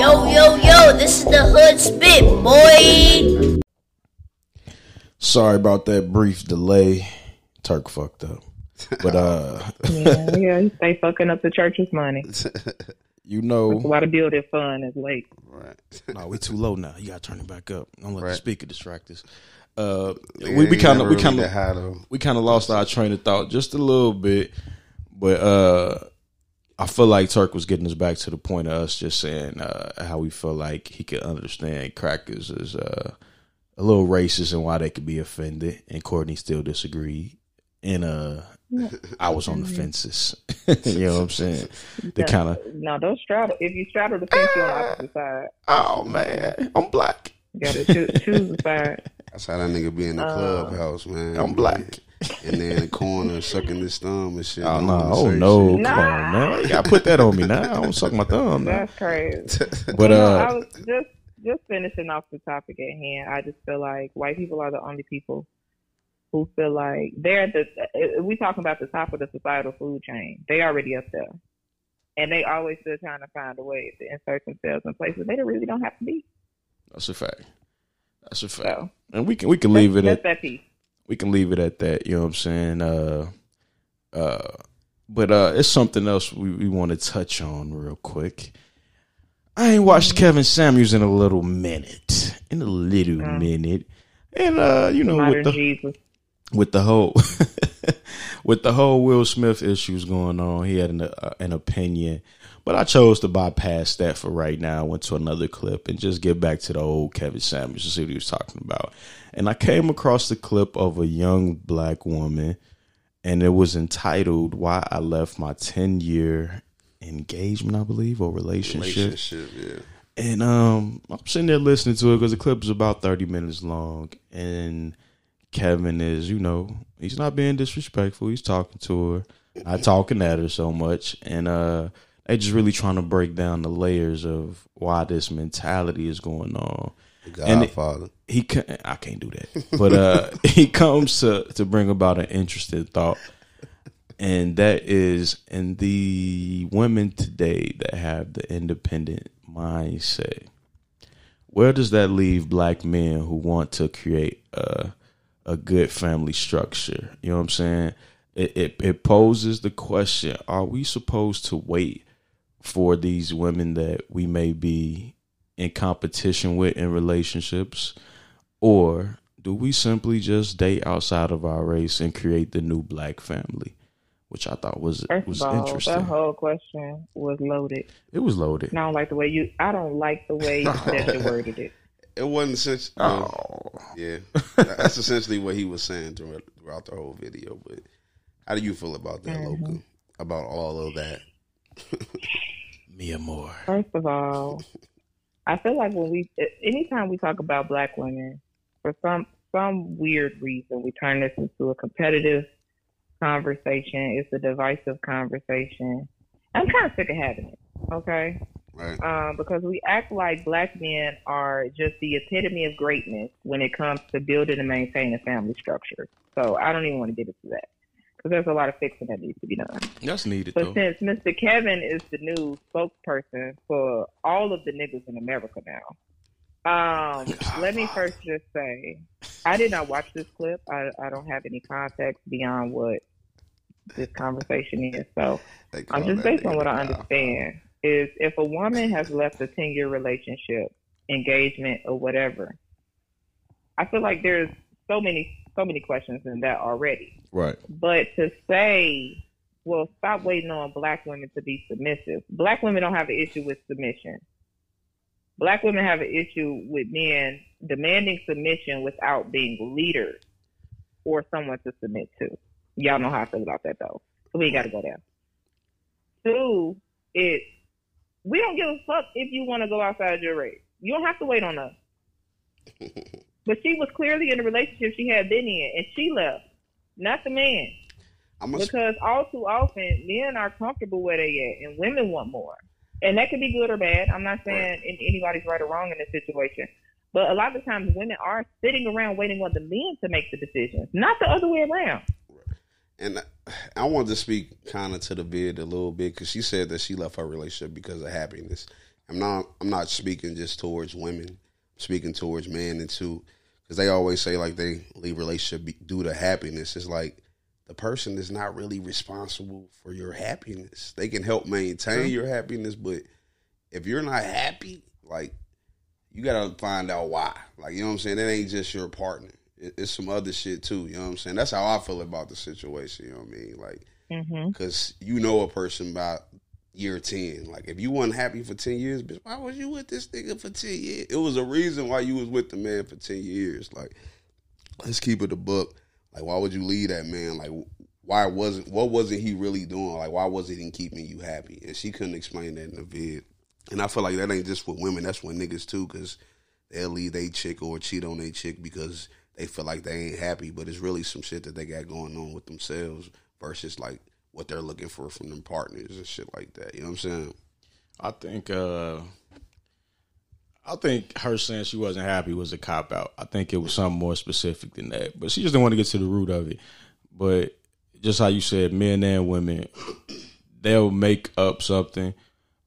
Yo, yo, yo, this is the Hood Spit, boy. Sorry about that brief delay. Turk fucked up. But uh yeah, yeah, he stay fucking up the church's money. you know Why the building fund is late. Right. No, we too low now. You gotta turn it back up. Don't let the speaker distract us. Uh, Yeah, we we kind of we kind of we kind of lost our train of thought just a little bit, but uh, I feel like Turk was getting us back to the point of us just saying uh, how we feel like he could understand crackers is uh, a little racist and why they could be offended, and Courtney still disagreed, and uh, I was on the fences. you know what I'm saying? The kind of No, don't straddle. If you straddle the fence, you're on the opposite side. oh man, I'm black. You gotta choose, choose the side. That's how that nigga be in the clubhouse, man. I'm black. And then in the corner sucking his thumb and shit. Oh no! wanna Oh no! shit. Come on, man! You gotta put that on me now. I don't suck my thumb. Now. That's crazy. But No, uh, I was just just finishing off the topic at hand. I just feel like white people are the only people who feel like they're at the. We talking about the top of the societal food chain, they already up there, and they always still trying to find a way to insert themselves in places they really don't have to be. that's a fact. That's a fact. So And we can we can leave it at that piece. We can leave it at that. You know what I'm saying? Uh, uh, but uh, it's something else we, we want to touch on real quick. I ain't watched Kevin Samuels in a little minute, in a little minute, and uh, you know with the Jesus. with the whole with the whole Will Smith issues going on, he had an uh, an opinion, but I chose to bypass that for right now. I went to another clip and just get back to the old Kevin Samuels to see what he was talking about. And I came across the clip of a young black woman, and it was entitled "Why I Left My Ten Year Engagement," I believe, or relationship. Relationship, yeah. And um, I'm sitting there listening to it because the clip is about 30 minutes long. And Kevin is, you know, he's not being disrespectful. He's talking to her, not talking at her so much. And uh, they just really trying to break down the layers of why this mentality is going on. The And it- Godfather. He can I can't do that, but uh, he comes to to bring about an interesting thought, and that is in the women today that have the independent mindset. Where does that leave black men who want to create a a good family structure? You know what I'm saying? It it, it poses the question: Are we supposed to wait for these women that we may be in competition with in relationships? Or do we simply just date outside of our race and create the new black family? Which I thought was First was all, interesting. that whole question was loaded. it was loaded. And I don't like the way you. I don't like the way that you worded it. It wasn't since. Oh, Yeah, that's essentially what he was saying throughout, throughout the whole video. But how do you feel about that, Mm-hmm. Loka? About all of that? Mia Moore. First of all, I feel like when we, anytime we talk about black women, for some some weird reason, we turn this into a competitive conversation. It's a divisive conversation. I'm kind of sick of having it. Okay, Right. um, because we act like black men are just the epitome of greatness when it comes to building and maintaining family structure. So I don't even want to get into that because there's a lot of fixing that needs to be done. That's needed But though. since Mr. Kevin is the new spokesperson for all of the niggas in America now, um, let me first just say, I did not watch this clip. I, I don't have any context beyond what this conversation is. So I'm just based on what I the understand is if a woman has left a 10 year relationship, engagement, or whatever, I feel like there's so many so many questions in that already. Right. But to say, well, stop waiting on black women to be submissive. Black women don't have an issue with submission. Black women have an issue with men demanding submission without being leaders or someone to submit to. Y'all know how I feel about that though. So we ain't got to go there. Two, it we don't give a fuck if you want to go outside your race. You don't have to wait on us. but she was clearly in a relationship she had been in, and she left, not the man. Because all too often, men are comfortable where they at, and women want more. And that could be good or bad. I'm not saying in anybody's right or wrong in this situation. But a lot of times, women are sitting around waiting on the men to make the decisions, not the other way around. and I wanted to speak kind of to the vid a little bit because she said that she left her relationship because of happiness. I'm not I'm not speaking just towards women. I'm speaking towards men and too, because they always say like they leave relationship due to happiness. It's like the person is not really responsible for your happiness. They can help maintain your happiness, but if you're not happy, like you gotta find out why. Like you know what I'm saying. That ain't just your partner. It, it's some other shit too. You know what I'm saying. That's how I feel about the situation. You know what I mean. Like mm-hmm. because you know a person by year 10 like if you wasn't happy for 10 years bitch why was you with this nigga for 10 years it was a reason why you was with the man for 10 years like let's keep it a book like why would you leave that man like why wasn't what wasn't he really doing like why wasn't he keeping you happy and she couldn't explain that in the vid and i feel like that ain't just with women that's with niggas too because they'll leave they chick or cheat on they chick because they feel like they ain't happy but it's really some shit that they got going on with themselves versus like what they're looking for from them partners and shit like that. You know what I'm saying? I think uh I think her saying she wasn't happy was a cop out. I think it was something more specific than that. But she just didn't want to get to the root of it. But just how you said, men and women, they'll make up something,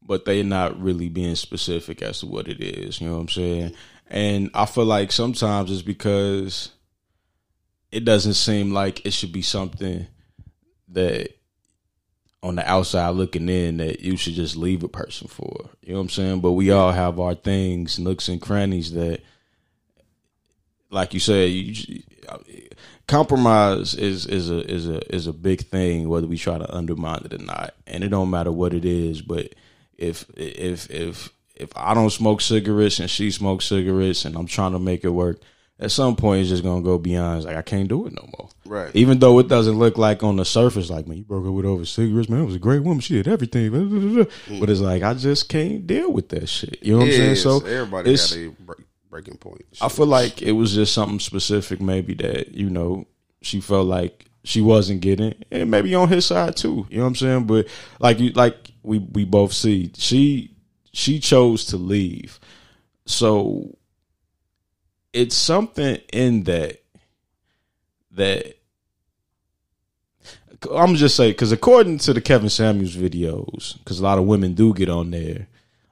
but they're not really being specific as to what it is. You know what I'm saying? And I feel like sometimes it's because it doesn't seem like it should be something that on the outside looking in that you should just leave a person for. You know what I'm saying? But we all have our things, nooks and crannies that, like you said, you, compromise is is a is a is a big thing whether we try to undermine it or not, and it don't matter what it is. But if if if if I don't smoke cigarettes and she smokes cigarettes and I'm trying to make it work, at some point it's just gonna go beyond. It's like I can't do it no more. Right. Even though it doesn't look like on the surface, like man, you broke up with over cigarettes, man. It was a great woman. She did everything, blah. but it's like I just can't deal with that shit. You know what I'm saying? So everybody it's- got a break, breaking point. I feel like it was just something specific, maybe that you know she felt like she wasn't getting, and maybe on his side too. You know what I'm saying? But like you, like we we both see, she she chose to leave, so it's something in that that I'm just say because according to the Kevin Samuels videos, because a lot of women do get on there,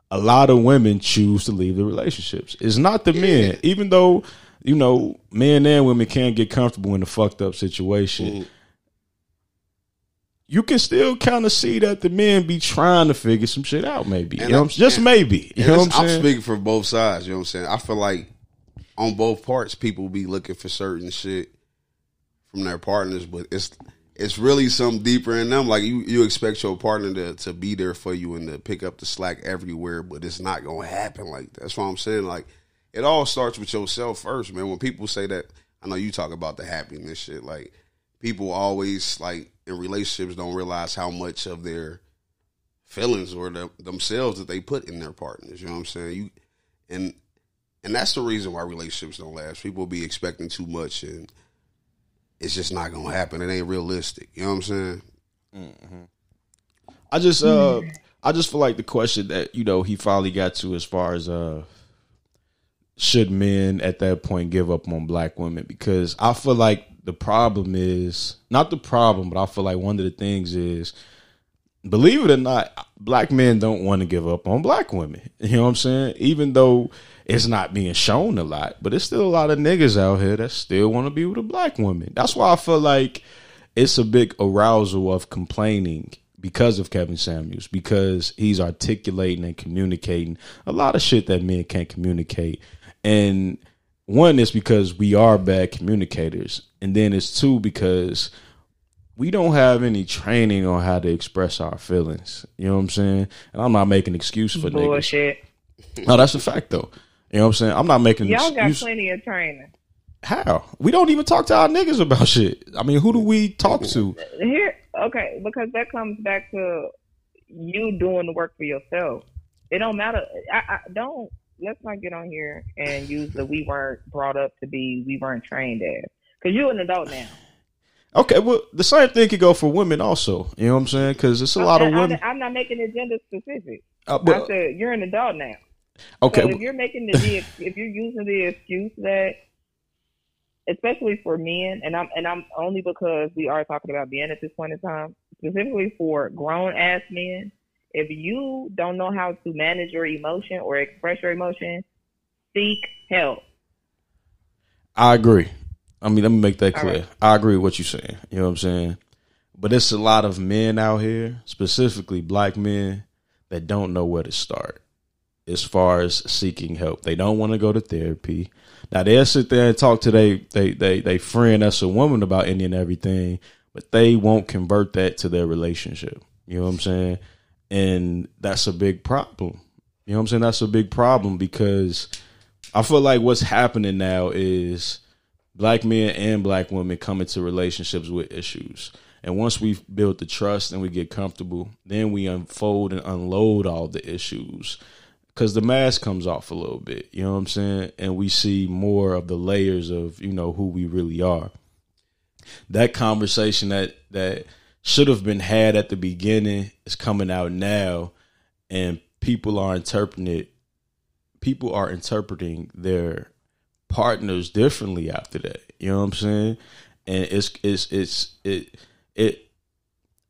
a lot of women choose to leave the relationships. It's not the men, even though you know men and women can't get comfortable in a fucked up situation. Mm. You can still kind of see that the men be trying to figure some shit out, maybe. You know, I'm- just and- maybe. You know what I'm saying? speaking for both sides. You know what I'm saying? I feel like on both parts, people be looking for certain shit from their partners, but it's it's really something deeper in them. Like you, you expect your partner to, to be there for you and to pick up the slack everywhere, but it's not gonna happen like that. That's what I'm saying. Like it all starts with yourself first, man. When people say that, I know you talk about the happiness shit. Like people always like in relationships don't realize how much of their feelings or the, themselves that they put in their partners. You know what I'm saying? You and and that's the reason why relationships don't last. People be expecting too much and it's just not gonna happen. It ain't realistic. You know what I'm saying? I just uh I just feel like the question that, you know, he finally got to as far as uh should men at that point give up on black women because I feel like the problem is not the problem, but I feel like one of the things is believe it or not, black men don't want to give up on black women. You know what I'm saying? Even though it's not being shown a lot, but there's still a lot of niggas out here that still want to be with a black woman. That's why I feel like it's a big arousal of complaining because of Kevin Samuels, because he's articulating and communicating a lot of shit that men can't communicate. And one is because we are bad communicators. And then it's two because we don't have any training on how to express our feelings. You know what I'm saying? And I'm not making excuse for niggas. Bullshit. No, that's a fact though. You know what I'm saying? I'm not making an Y'all got plenty of training. How? We don't even talk to our niggas about shit. I mean, who do we talk to? Here, okay, because that comes back to you doing the work for yourself. It don't matter. I, I don't. Let's not get on here and use the we weren't brought up to be, we weren't trained as. Because you're an adult now. Okay, well, the same thing could go for women also. You know what I'm saying? Because it's a lot of women. I'm, not making it gender specific. Uh, I but, said you're an adult now. okay, So if you're making the, the if you're using the excuse that, especially for men, and I'm and I'm only because we are talking about men at this point in time, specifically for grown ass men, If you don't know how to manage your emotion or express your emotion, seek help. I agree. I mean, let me make that clear. right. I agree with what you're saying. You know what I'm saying? But it's a lot of men out here, specifically black men, that don't know where to start as far as seeking help. They don't want to go to therapy. Now they'll sit there and talk to they they they they friend that's a woman about any and everything, but they won't convert that to their relationship. You know what I'm saying? And that's a big problem. You know what I'm saying? That's a big problem because I feel like what's happening now is black men and black women come into relationships with issues. And once we've built the trust and we get comfortable, then we unfold and unload all the issues. Cause the mask comes off a little bit, you know what I'm saying? And we see more of the layers of, you know, who we really are. That conversation that that should have been had at the beginning is coming out now and people are interpreting it people are interpreting their partners differently after that. You know what I'm saying? And it's it's it's it it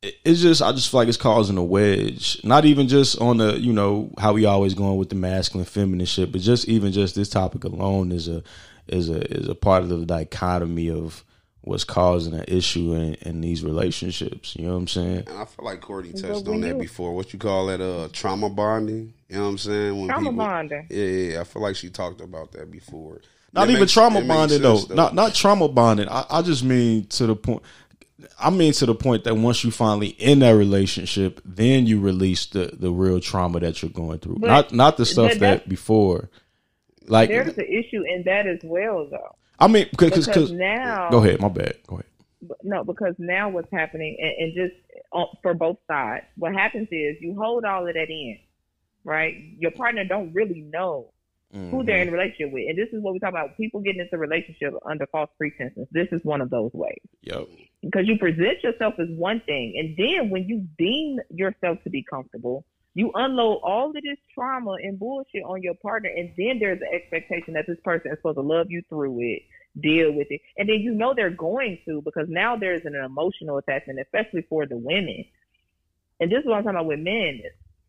it- it's just I just feel like it's causing a wedge. Not even just on the you know how we always going with the masculine feminine shit, but just even just this topic alone is a is a is a part of the dichotomy of what's causing an issue in, in these relationships. You know what I'm saying? And I feel like Courtney touched on that before. What you call that? Uh, trauma bonding. You know what I'm saying? When Trauma people, bonding. Yeah, yeah, yeah. I feel like she talked about that before. Not It even makes- trauma it makes bonding though. sense, Not not trauma bonding. I, I just mean to the point. I mean to the point that once you finally in that relationship, then you release the the real trauma that you're going through. But- not not the stuff but that before. Like There's an issue in that as well, though. I mean, because Because now, go ahead, my bad. Go ahead. no, because now what's happening, and, and just uh, for both sides, what happens is you hold all of that in, right? Your partner don't really know who they're in a relationship with, and this is what we talk about: people getting into relationship under false pretenses. This is one of those ways Yep. because you present yourself as one thing, and then when you deem yourself to be comfortable, you unload all of this trauma and bullshit on your partner, and then there's an expectation that this person is supposed to love you through it, deal with it, and then you know they're going to because now there's an emotional attachment, especially for the women. And this is what I'm talking about with men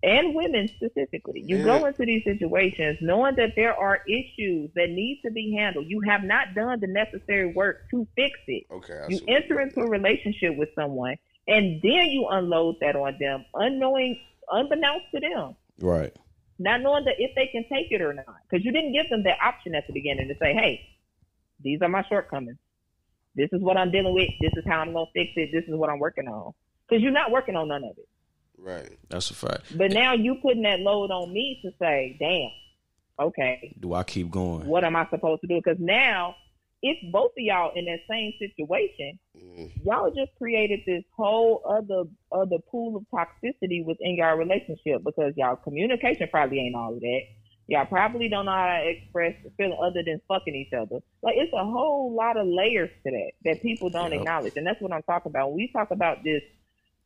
and women specifically. You go into these situations knowing that there are issues that need to be handled. You have not done the necessary work to fix it. Okay. I You enter into a relationship with someone, and then you unload that on them, unknowing, unbeknownst to them, Right. not knowing that if they can take it or not, because you didn't give them that option at the beginning to say, "Hey, these are my shortcomings. This is what I'm dealing with. This is how I'm gonna fix it. This is what I'm working on." Because you're not working on none of it. Right. That's a fact. But now you putting that load on me to say, "Damn, okay, Do I keep going? what am I supposed to do?" Because now, if both of y'all in that same situation, Mm. y'all just created this whole other other pool of toxicity within your relationship because y'all communication probably ain't all of that. Y'all probably don't know how to express feeling other than fucking each other. Like it's a whole lot of layers to that that people don't Yep. acknowledge, and that's what I'm talking about. When we talk about this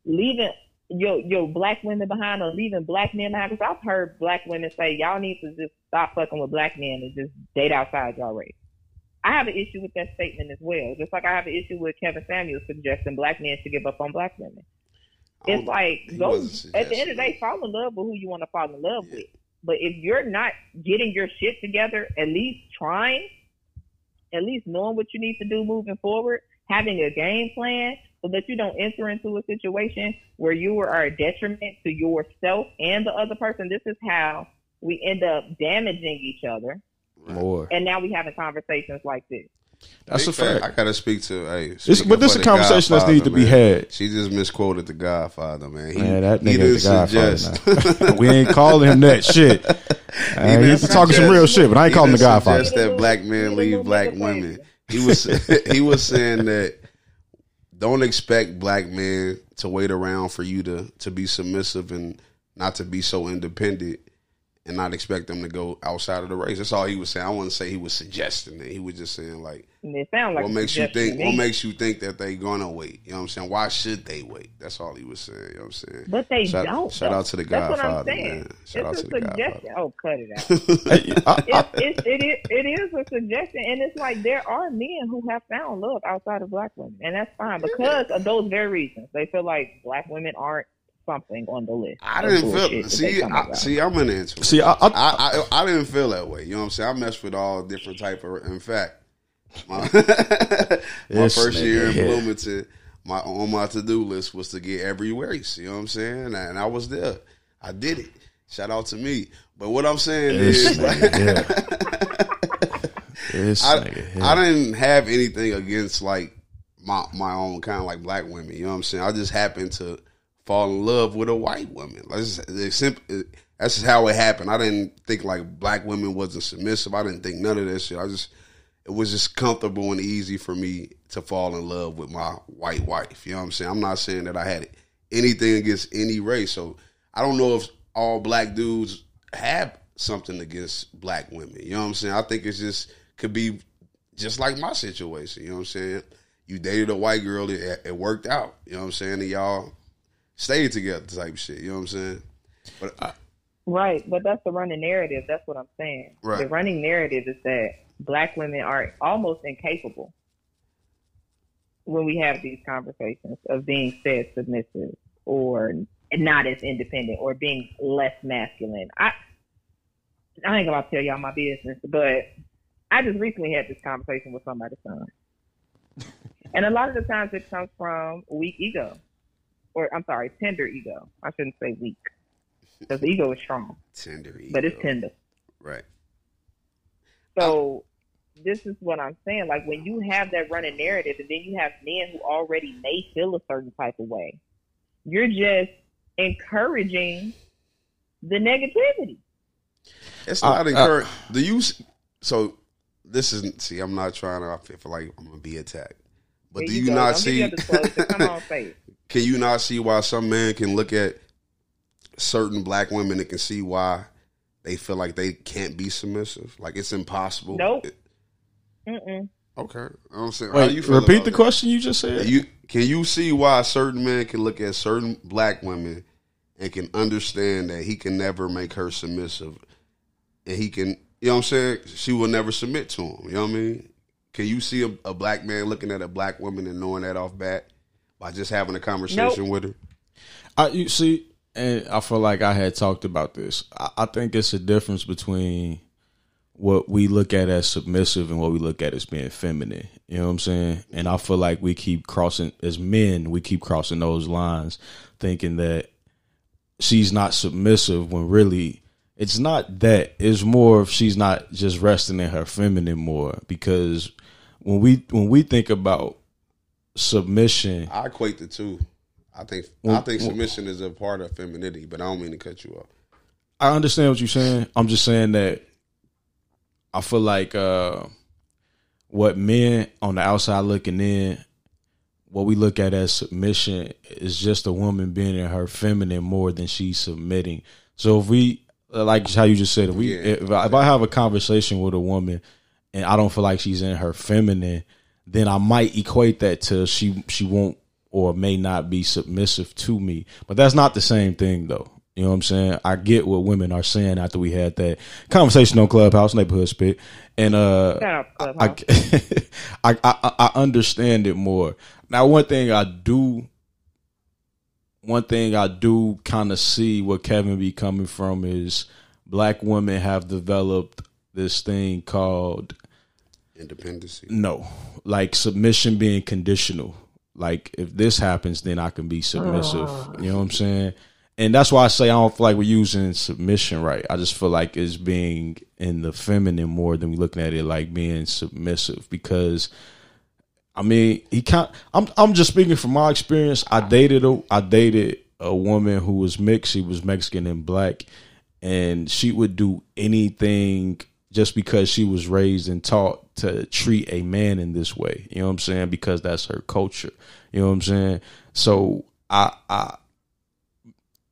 leaving your your black women behind or leaving black men behind, because I've heard black women say y'all need to just stop fucking with black men and just date outside y'all race. I have an issue with that statement as well. Just like I have an issue with Kevin Samuels suggesting black men should give up on black women. It's like he at the end of the day, fall in love with who you want to fall in love with. But if you're not getting your shit together, at least trying, at least knowing what you need to do moving forward, having a game plan so that you don't enter into a situation where you are a detriment to yourself and the other person. This is how we end up damaging each other. More. And now we having conversations like this. That's Big a fact. I gotta speak to. Hey, It's, but this is a conversation that needs to be had. She just misquoted the Godfather, man. He, Man, that he nigga the Godfather. we ain't calling him that shit. Uh, didn't he's talking some real shit, but I ain't He calling him the Godfather. suggest that black men leave black women. He was he was saying that don't expect black men to wait around for you to to be submissive and not to be so independent and not expect them to go outside of the race. That's all he was saying. I wouldn't say he was suggesting it. He was just saying like it sounds like what makes you think what makes you think that they gonna wait? You know what I'm saying? Why should they wait? That's all he was saying. You know what I'm saying? But they shout, don't. Shout though. out to the That's what I'm Godfather, saying. man. Shout out it's to the suggestion. Godfather. Oh, cut it out. Hey, I- I- it's, it's, it, is, it is a suggestion, and it's like there are men who have found love outside of black women, and that's fine because of those very reasons. They feel like black women aren't something on the list. I didn't feel. that See, I, up with. see, I'm an introvert. See, I, I, I, I I didn't feel that way. You know what I'm saying? I messed with all different type of. In fact, my, my first year in. Bloomington, my on my to do list was to get every race. You know what I'm saying? And I was there. I did it. Shout out to me. But what I'm saying this is, nigga here. This I, nigga. I didn't have anything against like my my own kind of like black women. You know what I'm saying? I just happened to fall in love with a white woman. That's just how it happened. I didn't think like black women wasn't submissive. I didn't think none of that shit. I just it was just comfortable and easy for me to fall in love with my white wife. You know what I'm saying? I'm not saying that I had anything against any race. So I don't know if all black dudes have something against black women. You know what I'm saying? I think it's just could be just like my situation. You know what I'm saying? You dated a white girl, it, it worked out. You know what I'm saying? And y'all stayed together type shit. You know what I'm saying? But Right, but that's the running narrative. That's what I'm saying. Right. The running narrative is that black women are almost incapable when we have these conversations of being said submissive or not as independent or being less masculine. I I ain't gonna tell y'all my business, but I just recently had this conversation with somebody's son. And a lot of the times it comes from weak ego. Or I'm sorry, tender ego. I shouldn't say weak. Because ego is strong tender, ego, but it's tender. right. So this is what I'm saying. Like when you have that running narrative, and then you have men who already may feel a certain type of way, you're just encouraging the negativity. It's Uh, not uh, encouraged. Do you? So this isn't. See, I'm not trying to. I feel feel like I'm gonna be attacked. But do you, go. not Don't see? Give. Come on, say it. Can you not see why some men can look at certain black women and can see why they feel like they can't be submissive? Like it's impossible. Nope. It- Mm-mm. okay, I'm saying. how Wait, you feel repeat the that? question you just said. You can you see why certain men can look at certain black women and can understand that he can never make her submissive, and he can, you know what I'm saying? She will never submit to him. You know what I mean? Can you see a, a black man looking at a black woman and knowing that off bat by just having a conversation Nope. with her? I you see, and I feel like I had talked about this. I, I think it's a difference between what we look at as submissive and what we look at as being feminine. You know what I'm saying? And I feel like we keep crossing as men, we keep crossing those lines, thinking that she's not submissive when really it's not that. It's more if she's not just resting in her feminine more because when we when we think about submission I equate the two. I think I think submission is a part of femininity, but I don't mean to cut you off. I understand what you're saying. I'm just saying that I feel like uh, what men on the outside looking in, what we look at as submission is just a woman being in her feminine more than she's submitting. So if we, like how you just said, if we, Yeah. if, I, if I have a conversation with a woman and I don't feel like she's in her feminine, then I might equate that to she she won't or may not be submissive to me. But that's not the same thing though. You know what I'm saying? I get what women are saying after we had that conversation on Clubhouse Neighborhood Spit, and uh, I, I, I I understand it more. Now, one thing I do, one thing I do kind of see where Kevin be coming from is black women have developed this thing called Independency. no, like submission being conditional. Like if this happens, then I can be submissive. Ah. You know what I'm saying? And that's why I say I don't feel like we're using submission right. I just feel like it's being in the feminine more than we looking at it like being submissive because I mean, he can't. I'm I'm just speaking from my experience. I dated a I dated a woman who was mixed. She was Mexican and black, and she would do anything just because she was raised and taught to treat a man in this way. You know what I'm saying? Because that's her culture. You know what I'm saying? So I I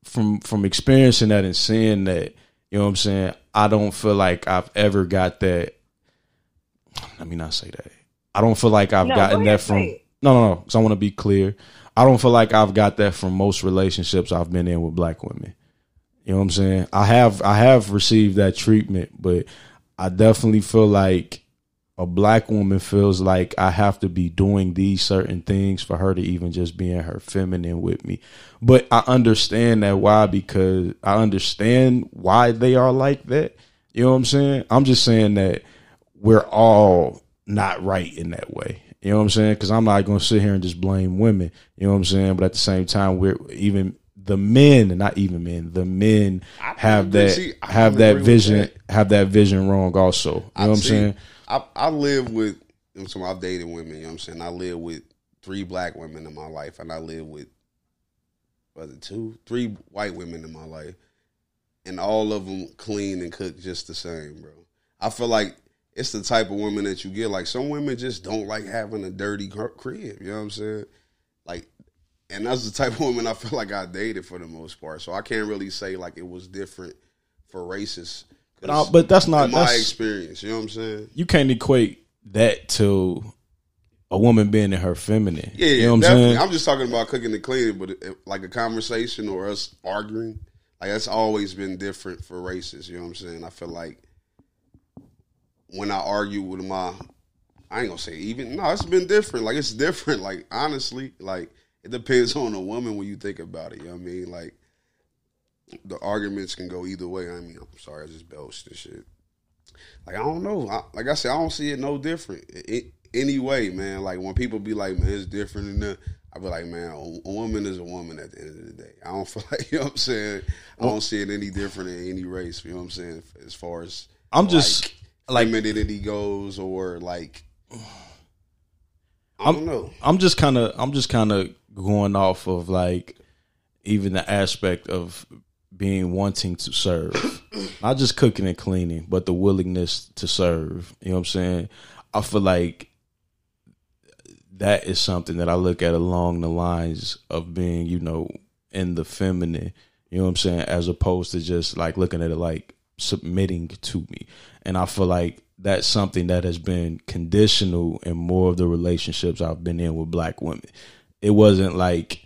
from from experiencing that and seeing that, you know what I'm saying? I don't feel like I've ever got that. Let me not say that. I don't feel like I've No, gotten that from. No, no, no. Because I want to be clear. I don't feel like I've got that from most relationships I've been in with black women. You know what I'm saying? I have I have received that treatment, but I definitely feel like a black woman feels like I have to be doing these certain things for her to even just be in her feminine with me. But I understand that why because I understand why they are like that. You know what I'm saying? I'm just saying that we're all not right in that way. You know what I'm saying? Because I'm not going to sit here and just blame women. You know what I'm saying? But at the same time, we're even the men, not even men, the men have that See, have that vision that. have that vision wrong. Also, you know what I'm saying? I, I live with, you know, so I've dated women, you know what I'm saying? I live with three black women in my life, and I live with, was it two? Three white women in my life. And all of them clean and cook just the same, bro. I feel like it's the type of woman that you get. Like, some women just don't like having a dirty crib, you know what I'm saying? Like, and that's the type of woman I feel like I dated for the most part. So I can't really say like it was different for races. 'Cause No, but that's not my that's, experience. You know what I'm saying? you can't equate that to a woman being in her feminine. Yeah, you know what I'm saying? I'm just talking about cooking and cleaning, but it, like a conversation or us arguing, like that's always been different for races. You know what I'm saying? I feel like when I argue with my, I ain't gonna say even. No, it's been different. Like it's different. Like honestly, like it depends on a woman when you think about it. You know what I mean? Like the arguments can go either way. I mean, I'm sorry, I just belched and shit. Like I don't know. I, like I said, I don't see it no different. It, anyway, man. Like when people be like, "Man, it's different," and that, I be like, "Man, a, a woman is a woman at the end of the day." I don't feel like you know what I'm saying. I don't see it any different in any race. You know what I'm saying? As far as I'm just like femininity goes, or like I I'm- don't know. I'm just kind of I'm just kind of going off of like even the aspect of being wanting to serve, not just cooking and cleaning, but the willingness to serve. You know what I'm saying? I feel like that is something that I look at along the lines of being, you know, in the feminine. You know what I'm saying? As opposed to just like looking at it like submitting to me. And I feel like that's something that has been conditional in more of the relationships I've been in with black women. It wasn't like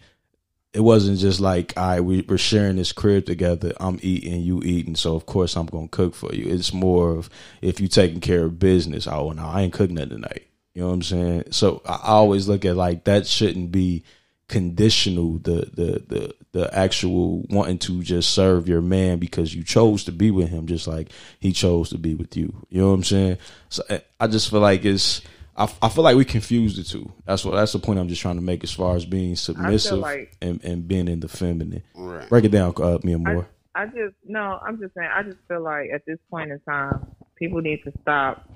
it wasn't just like all right, we, we're sharing this crib together. I'm eating, you eating, so of course I'm gonna cook for you. It's more of if you taking care of business. Oh no, I ain't cooking that tonight. You know what I'm saying? So I always look at like that shouldn't be conditional the the the the actual wanting to just serve your man because you chose to be with him just like he chose to be with you. You know what I'm saying? So I- I just feel like it's I, I feel like we confuse the two. That's what that's the point I'm just trying to make as far as being submissive like- and, and being in the feminine. Right. Break it down, uh, me and more. I just no, I'm just saying. I just feel like at this point in time, people need to stop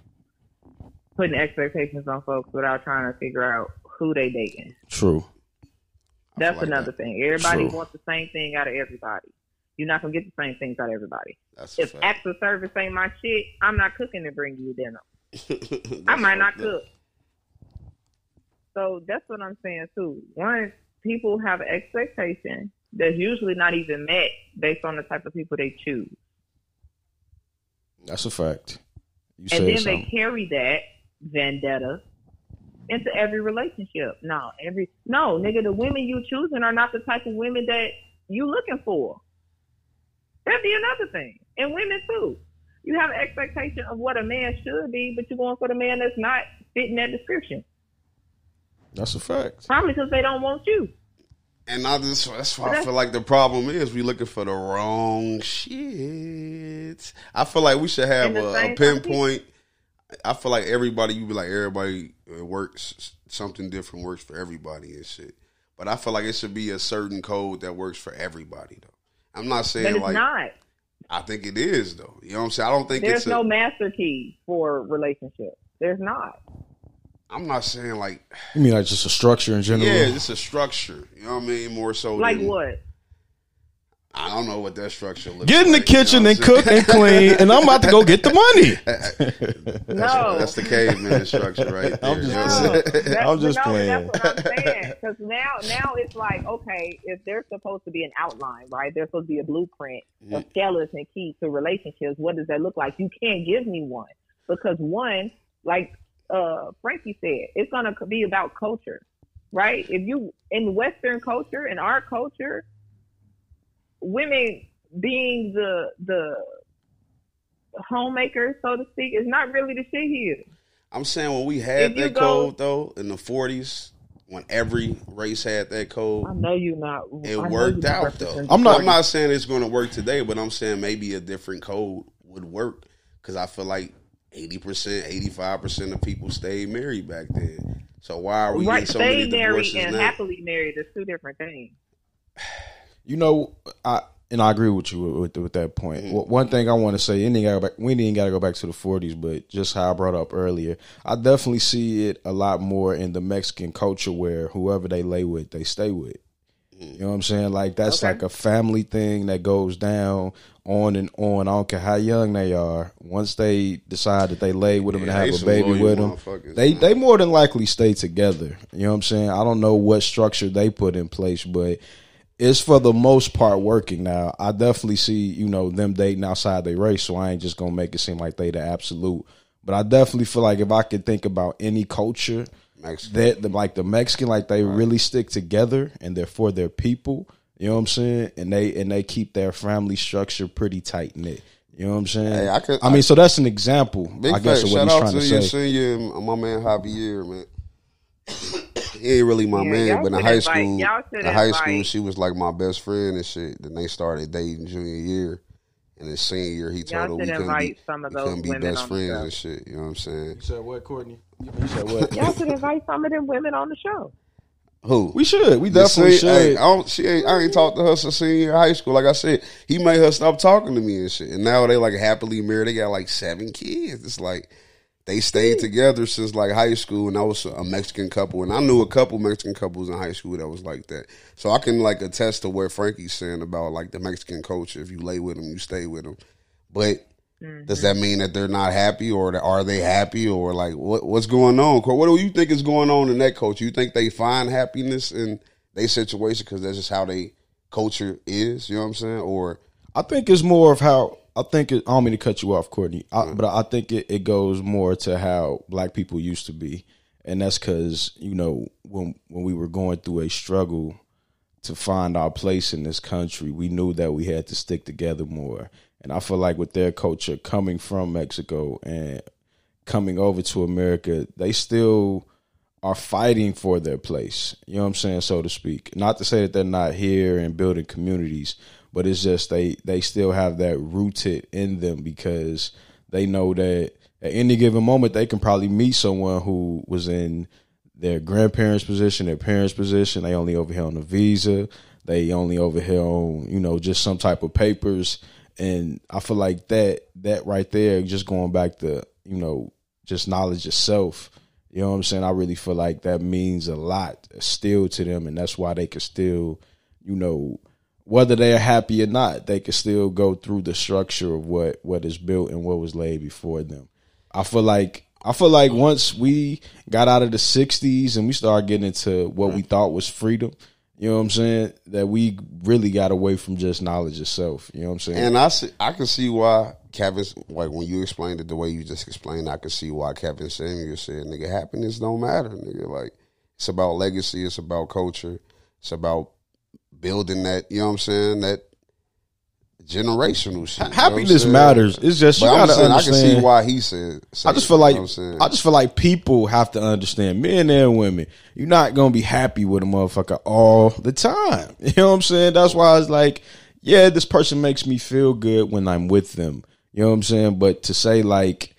putting expectations on folks without trying to figure out who they dating. True. That's like another that. thing. Everybody True. wants the same thing out of everybody. You're not gonna get the same things out of everybody. That's a If fact. acts of service ain't my shit, I'm not cooking to bring you dinner. I might not up. cook. So that's what I'm saying too. One, people have an expectation that's usually not even met based on the type of people they choose. That's a fact. You and then something. they carry that vendetta into every relationship. No, every no, nigga, the women you choosing are not the type of women that you looking for. That'd be another thing. And women too. You have an expectation of what a man should be, but you're going for the man that's not fitting that description. That's a fact. Probably because they don't want you. And I just that's why I feel like the problem is we looking for the wrong shit. I feel like we should have a, a pinpoint. I feel like everybody you be like everybody uh, works something different works for everybody and shit. But I feel like it should be a certain code that works for everybody though. I'm not saying But it's like not. I think it is though. You know what I'm saying? I don't think There's it's a, no master key for relationships. There's not. I'm not saying like You mean like just a structure in general? yeah, just a structure. You know what I mean? More so Like than, what? I don't know what that structure looks Get in the like, you know kitchen and cook and clean, and I'm about to go get the money. That's, No. that's the caveman structure right there. I'm just you know what No, I'm saying? that's, I'm just no, playing. That's what I'm saying. Because now, now it's like, okay, if there's supposed to be an outline, right? There's supposed to be a blueprint, a Mm-hmm. skeleton key to relationships. What does that look like? You can't give me one because one, like uh, Frankie said, it's gonna be about culture, right? If you in Western culture, in our culture, women being the the homemaker, so to speak, is not really the shit here. I'm saying when we had If you that go- code though in the 40s, when every race had that code, I know you're not. It know worked out though. I'm not- I'm not saying it's going to work today, but I'm saying maybe a different code would work because I feel like 80 percent, 85 percent of people stayed married back then. So why are we right. getting so many Stay married and now? happily married is two different things. You know, I and I agree with you with, with that point. Mm-hmm. One thing I want to say, and then gotta go back, we didn't got to go back to the '40s, but just how I brought up earlier, I definitely see it a lot more in the Mexican culture where whoever they lay with, they stay with. You know what I'm saying? Like that's Okay. like a family thing that goes down on and on. I don't care how young they are. Once they decide that they lay with them Yeah, and have a baby with them, they man. they more than likely stay together. You know what I'm saying? I don't know what structure they put in place, but it's for the most part working now. I definitely see, you know, them dating outside their race, so I ain't just gonna make it seem like they the absolute. But I definitely feel like if I could think about any culture Mexican. that the, like the Mexican, like they really stick together and they're for their people. You know what I'm saying? And they and they keep their family structure pretty tight knit. You know what I'm saying? Hey, I could- I mean, so that's an example, Big I guess, fact. of what Shout he's out trying to to your say. senior, my man Javier, man. he ain't really my Yeah, man, but in high school, y'all in high school, invite- she was like my best friend and shit. Then they started dating junior year, and his senior year, he told her we should couldn't invite be, some of we those couldn't be best on the friends show. and shit. You know what I'm saying? You said what, Courtney? You said what? Y'all should invite some of them women on the show. Who? we should. We The definitely sen- hey, should. I don't. She ain't. I ain't talked to her since senior year of high school. Like I said, he made her stop talking to me and shit. And now they like happily married. They got like seven kids. It's like they stayed together since like high school. And I was a Mexican couple, and I knew a couple Mexican couples in high school that was like that. So I can like attest to what Frankie's saying about like the Mexican culture. If you lay with them, you stay with them. But does that mm-hmm. mean that they're not happy, or are they happy, or like what what's going on? What do you think is going on in that culture? You think they find happiness in their situation because that's just how they culture is? You know what I'm saying? Or I think it's more of how I think it, I don't mean to cut you off, Courtney, I, but I think it, it goes more to how black people used to be, and that's because you know when when we were going through a struggle to find our place in this country, we knew that we had to stick together more. And I feel like with their culture coming from Mexico and coming over to America, they still are fighting for their place. You know what I'm saying, so to speak. Not to say that they're not here and building communities, but it's just they they still have that rooted in them because they know that at any given moment they can probably meet someone who was in their grandparents' position, their parents' position. They only over here on a visa. They only over here on you know just some type of papers. And I feel like that that right there, just going back to you know just knowledge itself. You know what I'm saying? I really feel like that means a lot still to them, and that's why they can still, you know, whether they're happy or not, they can still go through the structure of what what is built and what was laid before them. I feel like I feel like once we got out of the '60s and we started getting into what we thought was freedom, you know what I'm saying? That we really got away from just knowledge itself. You know what I'm saying? and I see, I can see why Kevin's like when you explained it the way you just explained. I can see why Kevin Samuel said, "Nigga, happiness don't matter, nigga. Like it's about legacy, it's about culture, it's about building that. You know what I'm saying? That generational shit. you know Happiness matters. It's just you But I'm gotta saying I can see why he said. I just feel like you know? I just feel like people have to understand, men and women, you're not gonna be happy with a motherfucker all the time. You know what I'm saying? That's why it's like, yeah, this person makes me feel good when I'm with them. You know what I'm saying? But to say like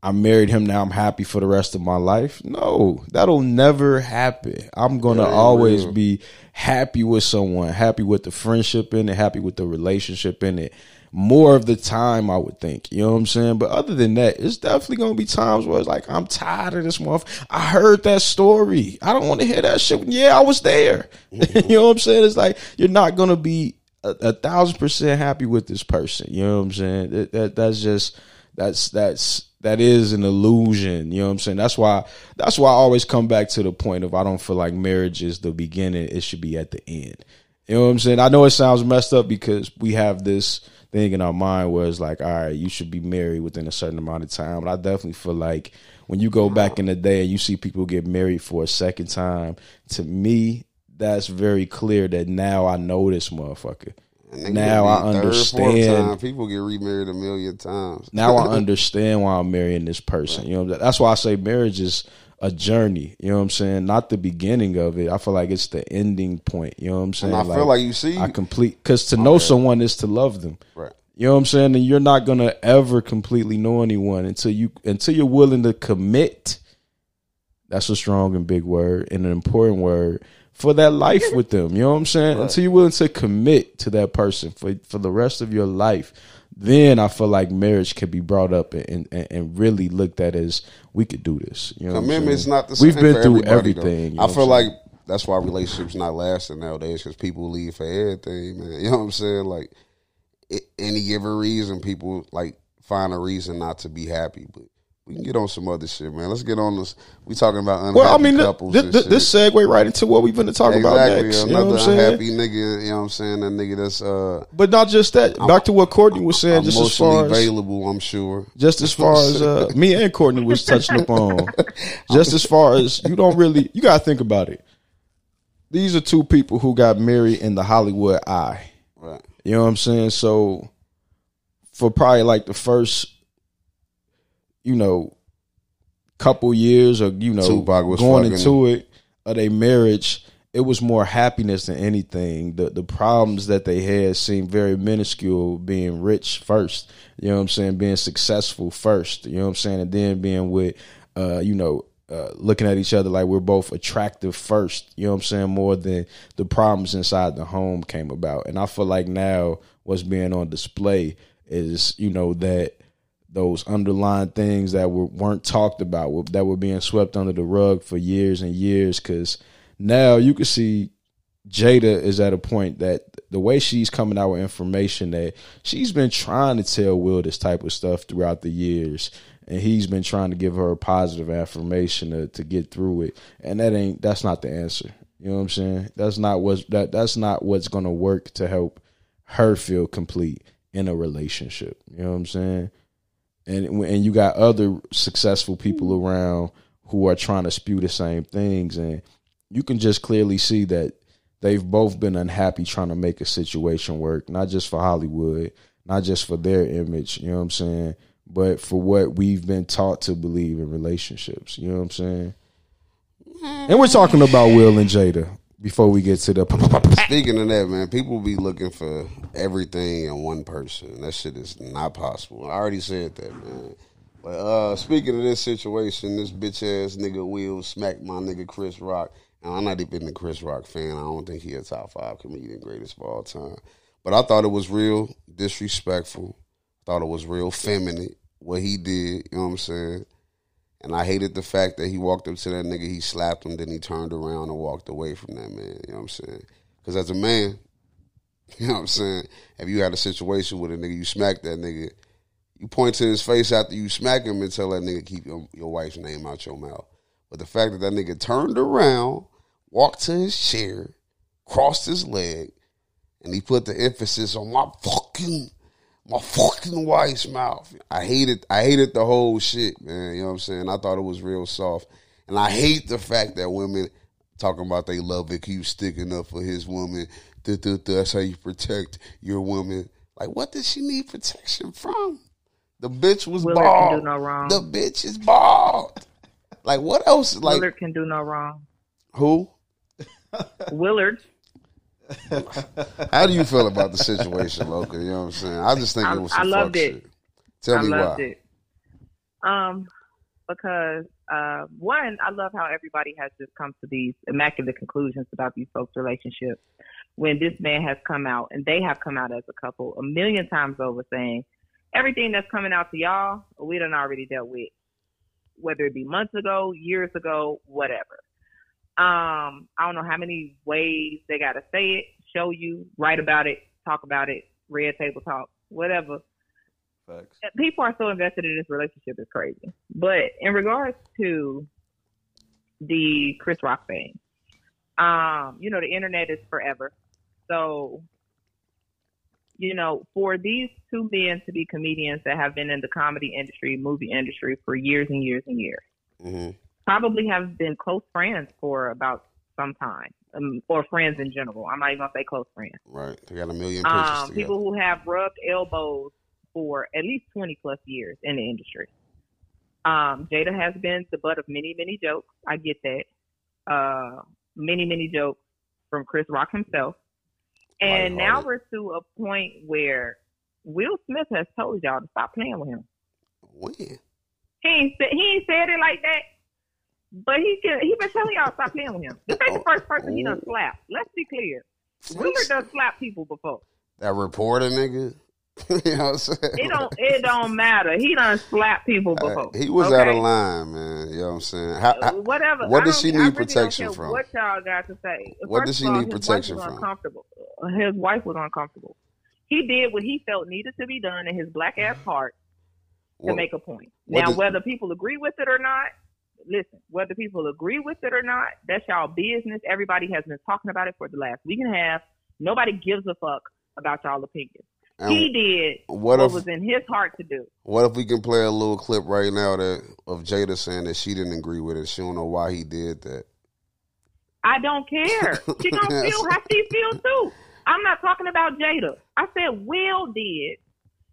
I married him now, I'm happy for the rest of my life. No, that'll never happen. I'm gonna Yeah, always be happy with someone, happy with the friendship in it, happy with the relationship in it. More of the time, I would think. You know what I'm saying? But other than that, it's definitely gonna be times where it's like, I'm tired of this month. I heard that story. I don't want to hear that shit. Yeah, I was there. you mm-hmm. know what I'm saying? It's like you're not gonna be a, a thousand percent happy with this person. You know what I'm saying? That, that that's just that's that's that is an illusion. You know what I'm saying? That's why that's why I always come back to the point of I don't feel like marriage is the beginning. It should be at the end. You know what I'm saying? I know it sounds messed up because we have this thing in our mind where it's like, all right, you should be married within a certain amount of time. But I definitely feel like when you go back in the day and you see people get married for a second time, to me, that's very clear that now I know this motherfucker. Now I third, understand. time. People get remarried a million times. now I understand why I'm marrying this person. You know, that's why I say marriage is a journey. You know what I'm saying? Not the beginning of it. I feel like it's the ending point. You know what I'm saying? and I feel like you see, I complete because to know someone is to love them. right? You know what I'm saying? And you're not gonna ever completely know anyone until you until you're willing to commit. That's a strong and big word and an important word for that life with them. You know what I'm saying? Until you're willing to commit to that person for for the rest of your life, then I feel like marriage could be brought up and and, and really looked at as we could do this. You know, Commitment's not the same. We've been through everything. you know I feel like that's why relationships not lasting nowadays because people leave for everything, man. You know what I'm saying? Like a- any given reason, people like find a reason not to be happy. But we can get on some other shit, man. Let's get on this. We talking about unhappy well, I mean, couples. this, and this, segue right into what going to talk about exactly next. You know another what I'm saying? unhappy nigga. You know what I'm saying? That nigga that's uh But not just that. Back to what Courtney was saying, just as far as available. I'm sure. just as far as uh, me and Courtney was touching upon, just as far as you don't really, you gotta think about it. These are two people who got married in the Hollywood eye. Right. You know what I'm saying? So for probably like the first, you know, couple years or you know Tupac was going fucking- into it of their marriage, it was more happiness than anything. The the problems that they had seemed very minuscule being rich first. You know what I'm saying? Being successful first. You know what I'm saying? And then being with uh, you know, uh, looking at each other like we're both attractive first. You know what I'm saying? More than the problems inside the home came about. And I feel like now what's being on display is, you know, that those underlying things that were weren't talked about that were being swept under the rug for years and years because now you can see Jada is at a point that the way she's coming out with information that she's been trying to tell Will this type of stuff throughout the years and he's been trying to give her positive affirmation to, to get through it. And that ain't that's not the answer. You know what i'm saying? That's not what's that that's not what's gonna work to help her feel complete in a relationship. You know what i'm saying and and you got other successful people around who are trying to spew the same things. And you can just clearly see that they've both been unhappy trying to make a situation work not just for hollywood not just for their image you know what i'm saying? But for what we've been taught to believe in relationships you know what i'm saying? And we're talking about will and jada before we get to the Speaking of that, man, people be looking for everything in one person. That shit is not possible. I already said that, man. But uh speaking of this situation, this bitch ass nigga Will smacked my nigga Chris Rock. And I'm not even a Chris Rock fan. I don't think he a top five comedian greatest of all time. But I thought it was real disrespectful. Thought it was real feminine what he did. You know what I'm saying? And I hated the fact that he walked up to that nigga, he slapped him, then he turned around and walked away from that man. You know what I'm saying? Because as a man, you know what I'm saying? If you had a situation with a nigga, you smack that nigga, you point to his face after you smack him and tell that nigga keep your, your wife's name out your mouth. But the fact that that nigga turned around, walked to his chair, crossed his leg, and he put the emphasis on my fucking my fucking wife's mouth. I hated I hated the whole shit, man. You know what I'm saying? I thought it was real soft. And I hate the fact that women talking about they love it, keep sticking up for his woman. That's how you protect your woman. Like, what does she need protection from? The bitch was Willard bald. no. The bitch is bald. Like, what else? Like, Willard can do no wrong. who? Willard, How do you feel about the situation, Loca? You know what I'm saying? I just think I- it was I loved it. shit. Tell I me loved why. it. Um, because uh, one, I love how everybody has just come to these immaculate conclusions about these folks' relationships. When this man has come out, and they have come out as a couple a million times over, saying everything that's coming out to y'all, we done already dealt with, whether it be months ago, years ago, whatever. Um, I don't know how many ways they got to say it, show you, write about it, talk about it, red table talk, whatever Facts. people are so invested in this relationship it's crazy. But in regards to the Chris Rock thing, um, you know, the internet is forever. So, you know, for these two men to be comedians that have been in the comedy industry, movie industry for years and years and years, hmm probably have been close friends for about some time. um, or friends in general. I'm not even gonna say close friends. Right. They got a million pictures Um, people who have rubbed elbows for at least 20 plus years in the industry. Um, Jada has been the butt of many, many jokes. I get that. Uh, many, many jokes from Chris Rock himself. And now we're to a point where Will Smith has told y'all to stop playing with him. when? He ain't said, he ain't said it like that, but he can, he been telling y'all stop playing with him. This ain't the first person he done slapped. Let's be clear. Willard done slapped people before. That reporter nigga. you know what I'm saying? It don't it don't matter. He done slapped people before. Uh, he was okay? out of line, man. You know what I'm saying? How, how- Whatever. what does she need really protection from? What y'all got to say? What does she all, need his protection wife was from? Uncomfortable. His wife was uncomfortable. He did what he felt needed to be done in his black ass heart to what- make a point. Now, whether people agree with it or not, listen. Whether people agree with it or not, that's y'all business. Everybody has been talking about it for the last week and a half. Nobody gives a fuck about y'all opinions. and he did what what if- was in his heart to do. What if we can play a little clip right now that of Jada saying that she didn't agree with it? She don't know why he did that. I don't care. She gonna feel how she feels too. I'm not talking about Jada. I said Will did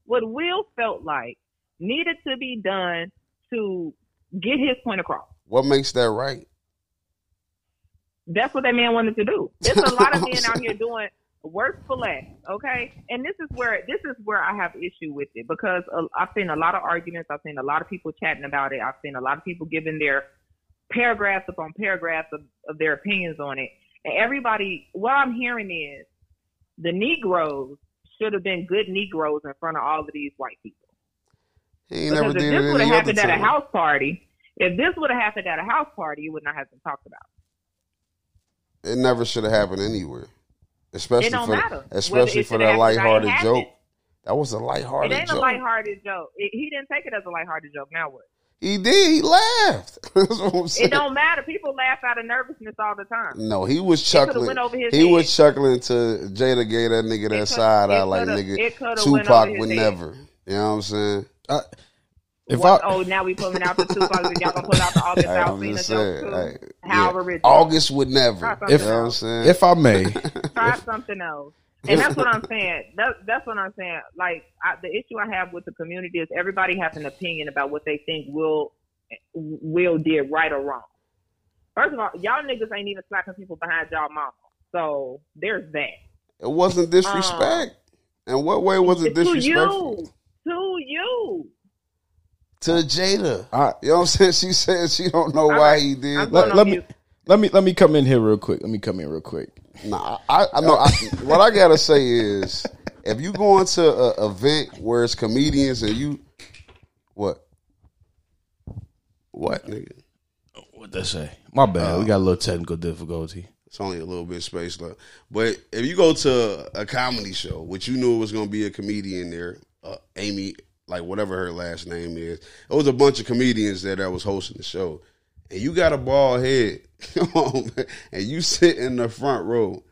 what Will felt like needed to be done to get his point across. What makes that right? That's what that man wanted to do. There's a lot of men out here doing worse for less. Okay, and this is where this is where I have issue with it because uh, I've seen a lot of arguments. I've seen a lot of people chatting about it. I've seen a lot of people giving their paragraphs upon paragraphs of, of their opinions on it. And everybody, what I'm hearing is the Negroes should have been good Negroes in front of all of these white people. He ain't never Because if did this would have happened at a house party, if this would have happened at a house party, it would not have been talked about. It never should have happened anywhere. Especially for matter. especially for that lighthearted joke. That was a lighthearted. It ain't a joke. lighthearted joke. It, he didn't take it as a lighthearted joke. Now what? He did. He laughed. That's what I'm saying. It don't matter. People laugh out of nervousness all the time. No, he was chuckling. went over his He was chuckling to Jada gave that nigga that side eye like nigga it coulda went Tupac would never. You know what I'm saying? I, if What- I oh, now we pulling out the two songs. Y'all gonna pull out the August Hey, I'm Alsina just joke saying. too? hey, However, yeah. August would never. Try You know what I'm saying? if I may, Try something else. And that's what I'm saying. That, that's what I'm saying. Like I, the issue I have with the community is everybody has an opinion about what they think Will Will did right or wrong. First of all, y'all niggas ain't even slapping people behind y'all mama. So there's that. it wasn't um, disrespect. In what way was it disrespectful? to disrespectful? you, to you. To Jada. I, You know what I'm saying? She said she don't know All why right. he did. I'm that. going let, let me let me let me come in here real quick. Let me come in real quick. Nah, I, I know. I, what I gotta say is, if you go into a event where it's comedians and you, what, what nigga? What they say? My bad. we got a little technical difficulty. It's only a little bit space left. But if you go to a comedy show, which you knew was going to be a comedian there, uh, Amy, like whatever her last name is, it was a bunch of comedians there that was hosting the show, and you got a bald head, come on, and you sit in the front row.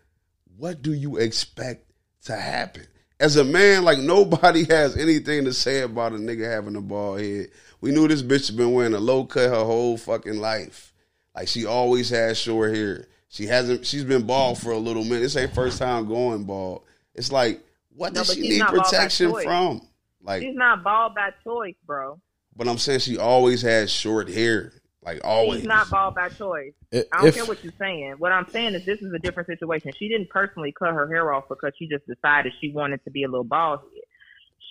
What do you expect to happen? As a man, like nobody has anything to say about a nigga having a bald head. We knew this bitch had been wearing a low cut her whole fucking life. Like she always has short hair. She hasn't. She's been bald for a little minute. This ain't first time going bald. It's like, what No, does she need protection from? Like, She's not bald by choice, bro. but I'm saying she always has short hair. Like always. She's not bald by choice. If, I don't if- care what you're saying. What I'm saying is this is a different situation. She didn't personally cut her hair off because she just decided she wanted to be a little bald head.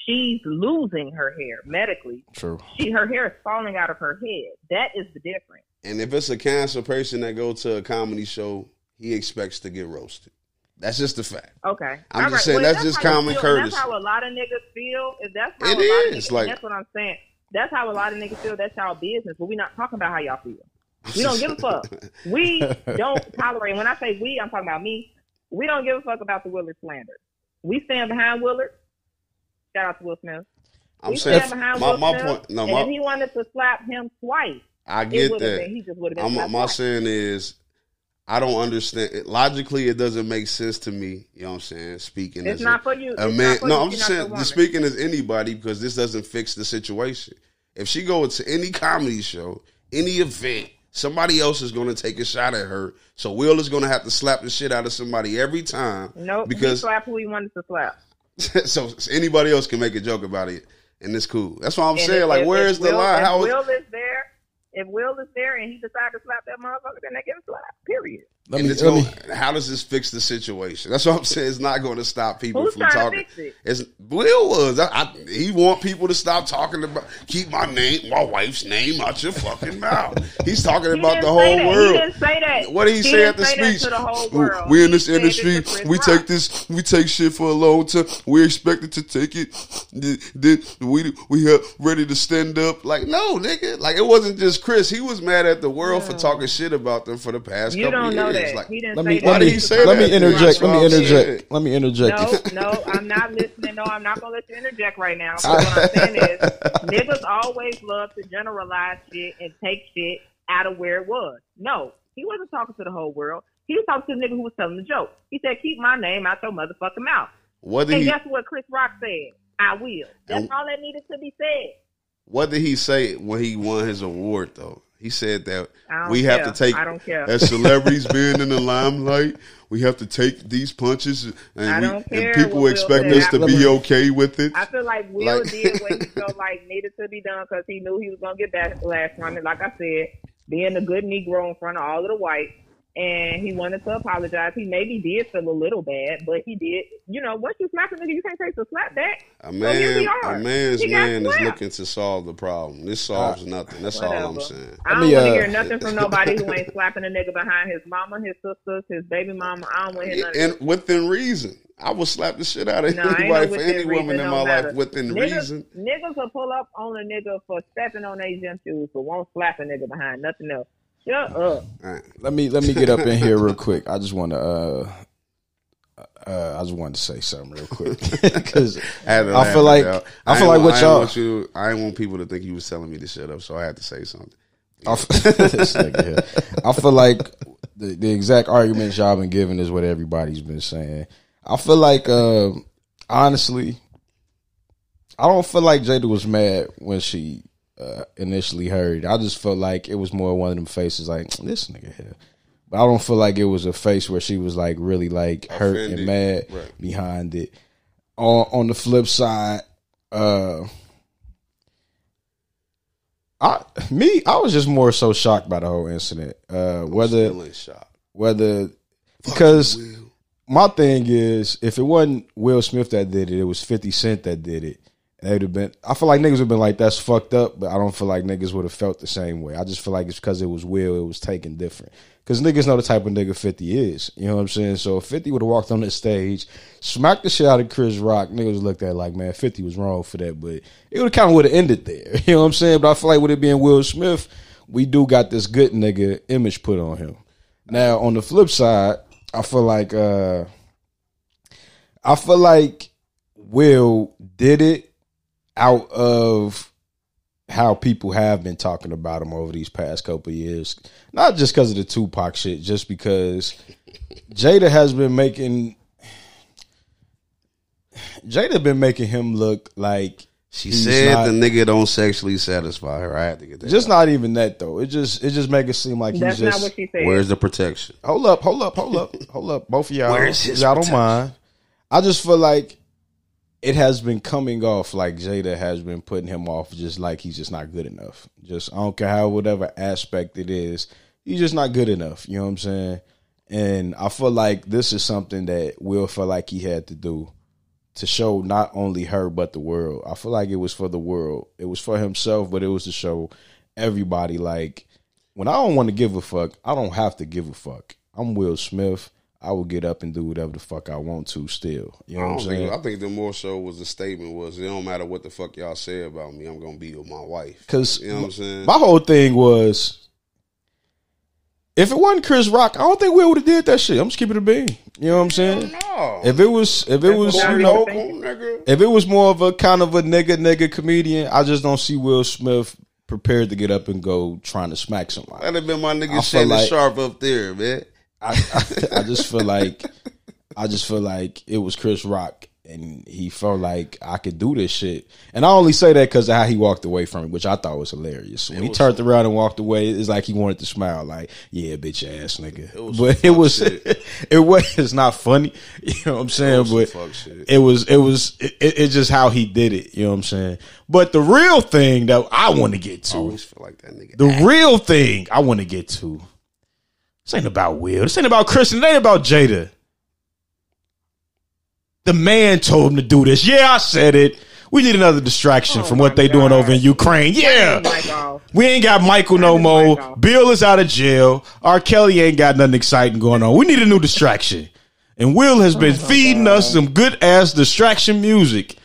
She's losing her hair medically. true. She her hair is falling out of her head. That is the difference. And if it's a cancer person that go to a comedy show, he expects to get roasted. That's just the fact. Okay. I'm All just right. saying Well, that's just common feel, courtesy. That's how a lot of niggas feel. If that's how It a lot of niggas, like- that's what I'm saying. That's how a lot of niggas feel. That's y'all business. But we're not talking about how y'all feel. We don't give a fuck. We don't tolerate. When I say we, I'm talking about me. We don't give a fuck about the Willard slander. We stand behind Willard. Shout out to Will Smith. I'm we saying stand behind my, Will my Smith. point. No, my if he wanted to slap him twice, I get that. been. He just would have been. I'm, my saying is, I don't understand. It, logically, it doesn't make sense to me. You know what I'm saying? Speaking It's as not a, for you. a It's man. No, you. I'm just saying. speaking as anybody because this doesn't fix the situation. If she goes to any comedy show, any event somebody else is going to take a shot at her. So Will is going to have to slap the shit out of somebody every time. Nope. he because slap who he wanted to slap. so anybody else can make a joke about it, and it's cool. That's what I'm And saying. if- Like, if- where if is the line? How is Will is there, if Will is there and he decides to slap that motherfucker, then they get a slap. Period. Let and me, it's let going, me, how does this fix the situation? That's what I'm saying. It's not going to stop people Who's from trying to talking. fix it? It's Will was. I, I, he want people to stop talking about keep my name, my wife's name out your fucking mouth. He's talking He about the whole that. world. He didn't say that. What did he, say at the say that speech? to the whole world. We in this said it to industry, we Rock. take this, we take shit for a long time. We expected to take it. Then then we we have ready to stand up. Like no, nigga. Like it wasn't just Chris. He was mad at the world for talking shit about them for the past You couple don't know years. That. Like he didn't let say me, that. Why let did me, he say let me interject. Let me That's what I'm interject. Let me interject. No, no, I'm not listening. No, I'm not gonna let you interject right now. 'Cause what I'm saying is, niggas always love to generalize shit and take shit out of where it was. No, he wasn't talking to the whole world. He was talking to the nigga who was telling the joke. He said, "Keep my name out your motherfucking mouth." What did And he guess what Chris Rock said? I will. That's all that needed to be said. What did he say when he won his award though? He said that we have care. to take I don't care. as celebrities being in the limelight, we have to take these punches and, we, and people Will expect said. us to be okay with it. I feel like Will Like- did what he felt like needed to be done because he knew he was gonna get backlash from it. Like I said, being a good Negro in front of all of the whites, and he wanted to apologize. He maybe did feel a little bad, but he did. You know, once you slap a nigga, you can't take the slap back. A So here we man, are. a man's He man is looking to solve the problem. This solves nothing. That's all I'm saying. I don't me, want to uh, hear nothing from nobody who ain't slapping a nigga behind his mama, his sisters, his baby mama. I don't want to hear nothing. And within reason, I would slap the shit out of No, I anybody for any woman in my matter. life within niggas, reason. Niggas will pull up on a nigga for stepping on their gym shoes, but won't slap a nigga behind nothing else. Shut up. All right. Let me let me get up in here real quick. I just want to. Uh, uh, I just wanted to say something real quick because I, I feel like out. I feel ain't like what I y'all. want you. I didn't want people to think you was telling me to shut up, so I had to say something. I f- this nigga here. I feel like the, the exact arguments y'all been giving is what everybody's been saying. I feel like, uh, honestly, I don't feel like Jada was mad when she uh, initially heard. I just felt like it was more one of them faces like this nigga here. But I don't feel like it was a face where she was like really like hurt Offended. and mad Right. behind it. On on the flip side, uh I me, I was just more so shocked by the whole incident. Uh whether whether because my thing is if it wasn't Will Smith that did it, it was 50 Cent that did it. Would have been I feel like niggas would have been like, that's fucked up, but I don't feel like niggas would have felt the same way. I just feel like it's because it was Will, it was taken different. Cause niggas know the type of nigga 50 is. You know what I'm saying? So if 50 would have walked on the stage, smacked the shit out of Chris Rock, niggas looked at like, man, 50 was wrong for that. But it would have kind of would have ended there. You know what I'm saying? But I feel like with it being Will Smith, we do got this good nigga image put on him. Now on the flip side, I feel like uh I feel like Will did it out of how people have been talking about him over these past couple of years. Not just because of the Tupac shit, just because Jada has been making Jada been making him look like She he's said not- the nigga don't sexually satisfy her. I had to get that. just out. not even that though. It just it just make it seem like That's he's just not what she said. Where's the protection? Hold up, hold up, hold up, hold up. Both of y'all. Where's his y'all don't mind. I just feel like it has been coming off like Jada has been putting him off just like he's just not good enough. Just I don't care how whatever aspect it is, he's just not good enough. You know what I'm saying? And I feel like this is something that Will felt like he had to do to show not only her but the world. I feel like it was for the world. It was for himself, but it was to show everybody like when I don't want to give a fuck, I don't have to give a fuck. I'm Will Smith. I will get up and do whatever the fuck I want to still. You know what I'm saying? think, I think the more so was the statement was it don't matter what the fuck y'all say about me, I'm gonna be with my wife. Because You know what I'm saying? my whole thing was if it wasn't Chris Rock, I don't think Will would have did that shit. I'm just keeping it a bean. You know what I'm saying? no. If it was if it was you know if it was more of a kind of a nigga nigga comedian, I just don't see Will Smith prepared to get up and go trying to smack somebody. That'd have been my nigga Shannon like- Sharpe up there, man. I, I, I just feel like I just feel like it was Chris Rock and he felt like I could do this shit. And I only say that because of how he walked away from it, which I thought was hilarious. When he turned around and walked away, it's like he wanted to smile, like, "Yeah, bitch ass nigga." was but it was shit. it was it's not funny. You know what I'm saying? some but it was it was it, it- it's just how he did it. You know what I'm saying? But the real thing that I want to get I to, always feel like that nigga. the real thing I want to get to. This ain't about Will. This ain't about Christian. It ain't about Jada. The man told him to do this. Yeah, I said it. We need another distraction Oh from what they doing over in Ukraine. Yeah. We ain't got Michael no more. Bill is out of jail. R. Kelly ain't got nothing exciting going on. We need a new distraction. And Will has Oh been feeding us some good ass distraction music.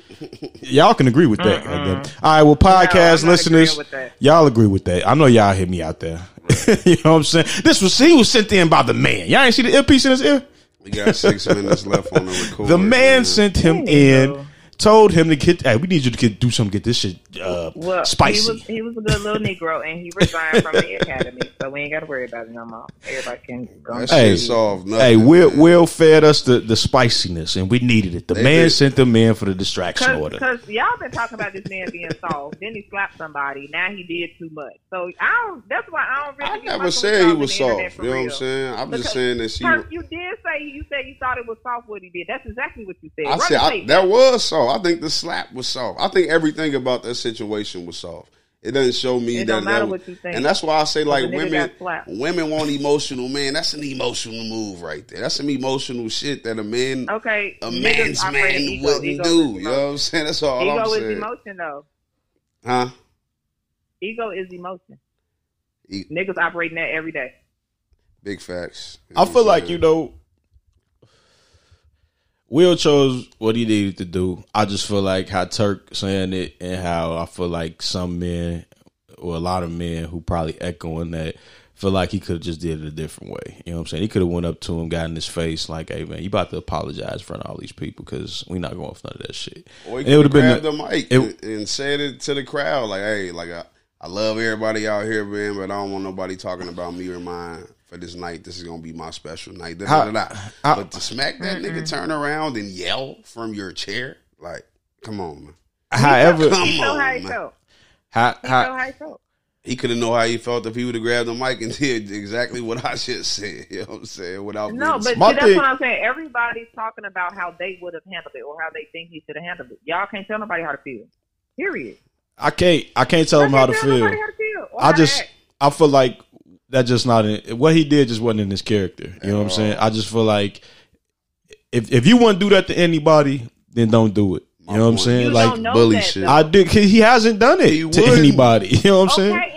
Y'all can agree with that. goddamn. All right, well, podcast I'm listeners, y'all agree with that. I know y'all hit me out there. you know what I'm saying? This was he was sent in by the man. Y'all ain't see the earpiece in his ear. We got six minutes left on the record. The man sent him in, told him to get. Hey, we need you to get do something. Get this shit uh, Well, spicy. He was, he was a good little Negro, and he resigned from the academy, so we ain't got to worry about it no more. Everybody can go. That Hey. shit solved nothing. Hey, Will. Will fed us the, the spiciness, and we needed it. The They man did. sent them in for the distraction order. Because y'all been talking about this man being soft. then he slapped somebody. Now he did too much. So I don't. That's why I don't really. I never said he was y'all on the internet soft. You know what I'm saying? I'm just saying that she. Kirk, you did say you said you thought it was soft what he did. That's exactly what you said. I Run said I, that was soft. I think the slap was soft. I think everything about that situation was soft. It doesn't show me It that. don't matter that what you think. And that's why I say like women, women want emotional man. That's an emotional move right there. That's some emotional shit that a man, okay. a man's man in ego. wouldn't Ego do. You know what. I'm saying? That's all Ego I'm saying. Ego is emotion, though. Huh? Ego is emotion. E- Niggas operating that every day. Big facts. I feel like you know, Will chose what he needed to do. I just feel like how Turk saying it, and how I feel like some men, or a lot of men who probably echoing that, feel like he could have just did it a different way. You know what I'm saying? He could have went up to him, got in his face, like, "Hey man, you about to apologize in front of all these people because we not going for none of that shit." Or he it would could have been grabbed the mic it- and, and said it to the crowd, like, "Hey, like I, I love everybody out here, man, but I don't want nobody talking about me or mine for this night. This is gonna be my special night." Da, da, da, da. How- but to smack that nigga, turn around and yell from your chair, like, come on, man. However, Come He know on, how he man. felt. how, He how, how he felt. He could have know how he felt if he would have grabbed the mic and did exactly what I just said. You know what I'm saying? Without No, but see, that's thing- what I'm saying. Everybody's talking about how they would have handled it or how they think he should have handled it. Y'all can't tell nobody how to feel. Period. I can't, I can't tell him how to can't feel. tell how to feel I just act. I feel like that just not in what he did just wasn't in his character. You know what I'm saying? I just feel like if if you want to do that to anybody, then don't do it. You know what I'm saying? You like don't know bully that, shit. I did. He hasn't done it He to wouldn't. anybody. You know what I'm saying? Okay, and he did, and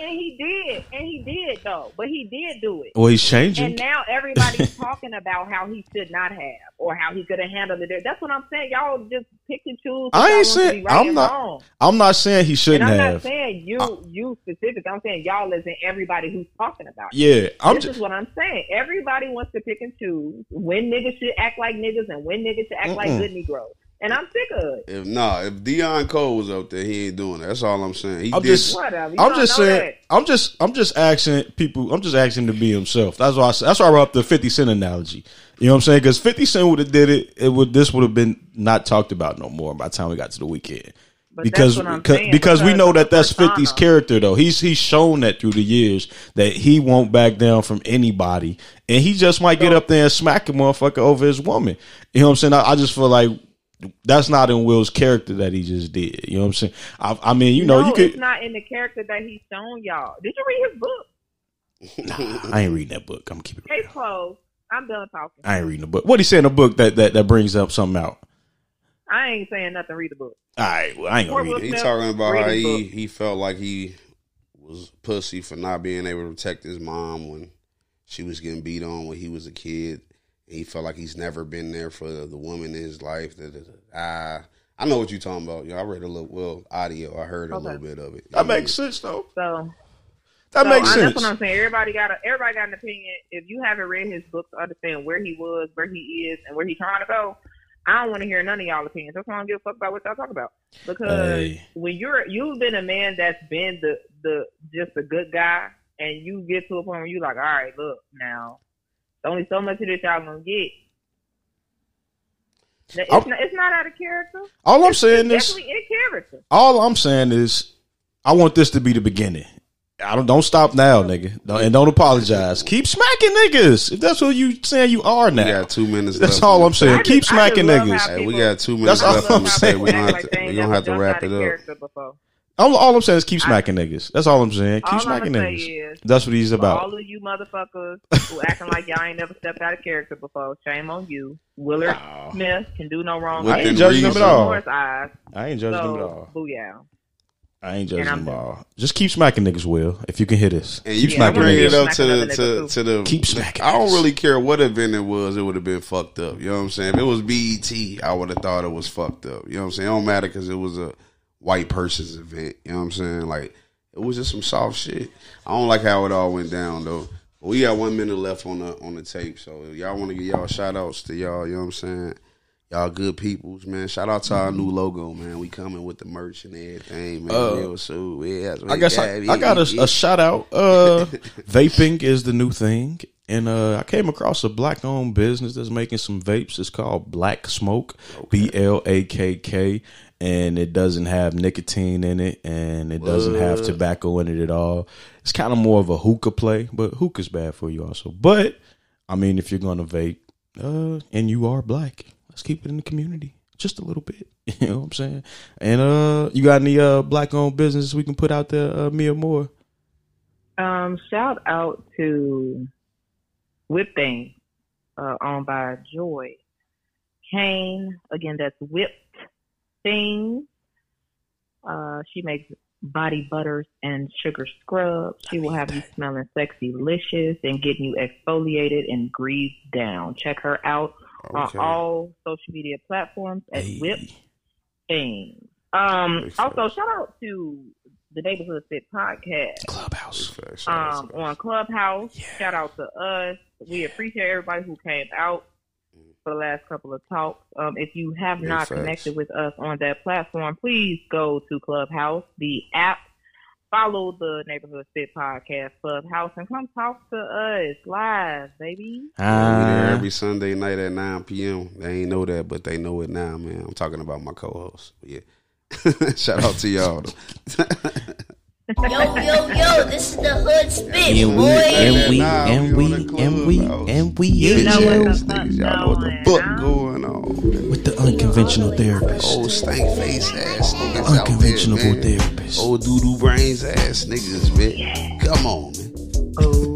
though, but he did do it. Well, he's changing. And now everybody's talking about how he should not have or how he could have handled it. That's what I'm saying. Y'all just pick and choose. I ain't Y'all want to saying- right I'm not- Wrong. I'm not saying he And shouldn't have I'm not saying you, you specific. I'm saying y'all is in everybody who's talking about it. yeah, I'm this just. is what I'm saying. Everybody wants to pick and choose when niggas should act like niggas and when niggas should act like Mm-mm. good Negroes. And I'm sick of it. If nah, if Dion Cole was out there, he ain't doing that. That's all I'm saying. He I'm did. just- Whatever. I'm just know saying. I'm just. I'm just asking people. I'm just asking him to be himself. That's why. I, that's why I brought up the Fifty Cent analogy. You know what I'm saying? Because Fifty Cent would have did it. It would. This would have been not talked about no more by the time we got to the weekend. But because that's because, because we know that the that's 50's character though. He's he's shown that through the years that he won't back down from anybody, and he just might get up there and smack a motherfucker over his woman. You know what I'm saying? I, I just feel like that's not in Will's character that he just did. You know what I'm saying? I, I mean, you know, no, you could. it's not in the character that he's shown y'all. Did you read his book? nah, I ain't reading that book. I'm gonna keep it. Case closed. I'm done talking. I ain't reading the book. What he say in the book that that, that brings up something out? I ain't saying nothing. Read the book. All right, well, I ain't gonna read it. He talking about how he, book. he felt like he was pussy for not being able to protect his mom when she was getting beat on when he was a kid. And he felt like he's never been there for the, the woman in his life. That da, da. Ah, I know what you're talking about. You know, I read a little well audio. I heard a Okay. little bit of it. That makes sense though. So That So, makes I- sense. That's what I'm saying. Everybody got a everybody got an opinion. If you haven't read his book to understand where he was, where he is, and where he's trying to go, I don't want to hear none of y'all opinions. That's why I don't give a fuck about what y'all talk about. Because Hey. when you're you've been a man that's been the the just a good guy, and you get to a point where you're like, all right, look now, there's only so much of this y'all gonna get. It's not, it's not out of character. All I'm It's saying is, definitely in character. all I'm saying is, I want this to be the beginning. I don't don't stop now, nigga, Don't- and don't apologize. Keep smacking niggas if that's what you saying you are now. We got two minutes. That's left all I'm saying. I tape. Keep just- I just smacking niggas. Hey, we got two That's minutes all left I'm on saying. We're gonna have to, they we gonna have to wrap it of up. Character before. All, all I'm saying is keep smacking niggas. That's all I'm saying. Keep All smacking I'ma say niggas. is, That's what he's about. all of you motherfuckers who acting like y'all ain't never stepped out of character before, shame on you. Willard Wow. Smith can do no wrong. I ain't judging him at all. Lord's eyes. I ain't judging him at all. booyah. I ain't judging And I'm them all. Just keep smacking niggas, Will. If you can hit us, And you Yeah, smacking I'm bring ready it niggas. up to the to, to the. Keep smacking I don't really care what event it was. It would have been fucked up. You know what I'm saying? If it was BET, I would have thought it was fucked up. You know what I'm saying? It don't matter because it was a white person's event. You know what I'm saying? Like it was just some soft shit. I don't like how it all went down though. But we got one minute left on the on the tape, so y'all want to give y'all shout outs to y'all. You know what I'm saying? Y'all good peoples, man. Shout out to our new logo, man. We coming with the merch and everything, man. Uh, soon. Yeah, I guess I, I got a, a shout out. Uh, vaping is the new thing, and uh, I came across a black owned business that's making some vapes. It's called Blakk Smoke, B L A K K, and it doesn't have nicotine in it, and it doesn't have tobacco in it at all. It's kind of more of a hookah play, but hookah's bad for you also. But I mean, if you're gonna vape, uh, and you are black, let's keep it in the community just a little bit. You know what I'm saying? And uh, you got any uh black owned business we can put out there, uh, Mia Moore? Um, shout out to Whip Thing, uh, owned by Joy Kane. Again, that's Whipped Thing. Uh, she makes body butters and sugar scrubs. She will have you smelling sexy, licious, and getting you exfoliated and greased down. Check her out Okay. on all social media platforms at Hey. Whip Things. Um, also, shout out to the Neighborhood Spit podcast Clubhouse. Facts, shout out um, on Clubhouse. Shout out to us. We appreciate everybody who came out for the last couple of talks. Um, if you have Big not facts. connected with us on that platform, please go to Clubhouse, the app. Follow the Neighborhood Spit Podcast Clubhouse and come talk to us live, baby. Yeah, we there every Sunday night at 9 p.m. They ain't know that, but they know it now, man. I'm talking about my co-host. Yeah. Shout out to y'all. though. Yo, yo, yo, this is the hood spit, and we, boy. and we, and we we, on the and we, and we, You in know jail what Niggas, the y'all know what the fuck going on. with the unconventional therapist. Old stank face ass niggas Unconventional therapist. Old doodoo brains ass niggas, man. Come on, man. Oh,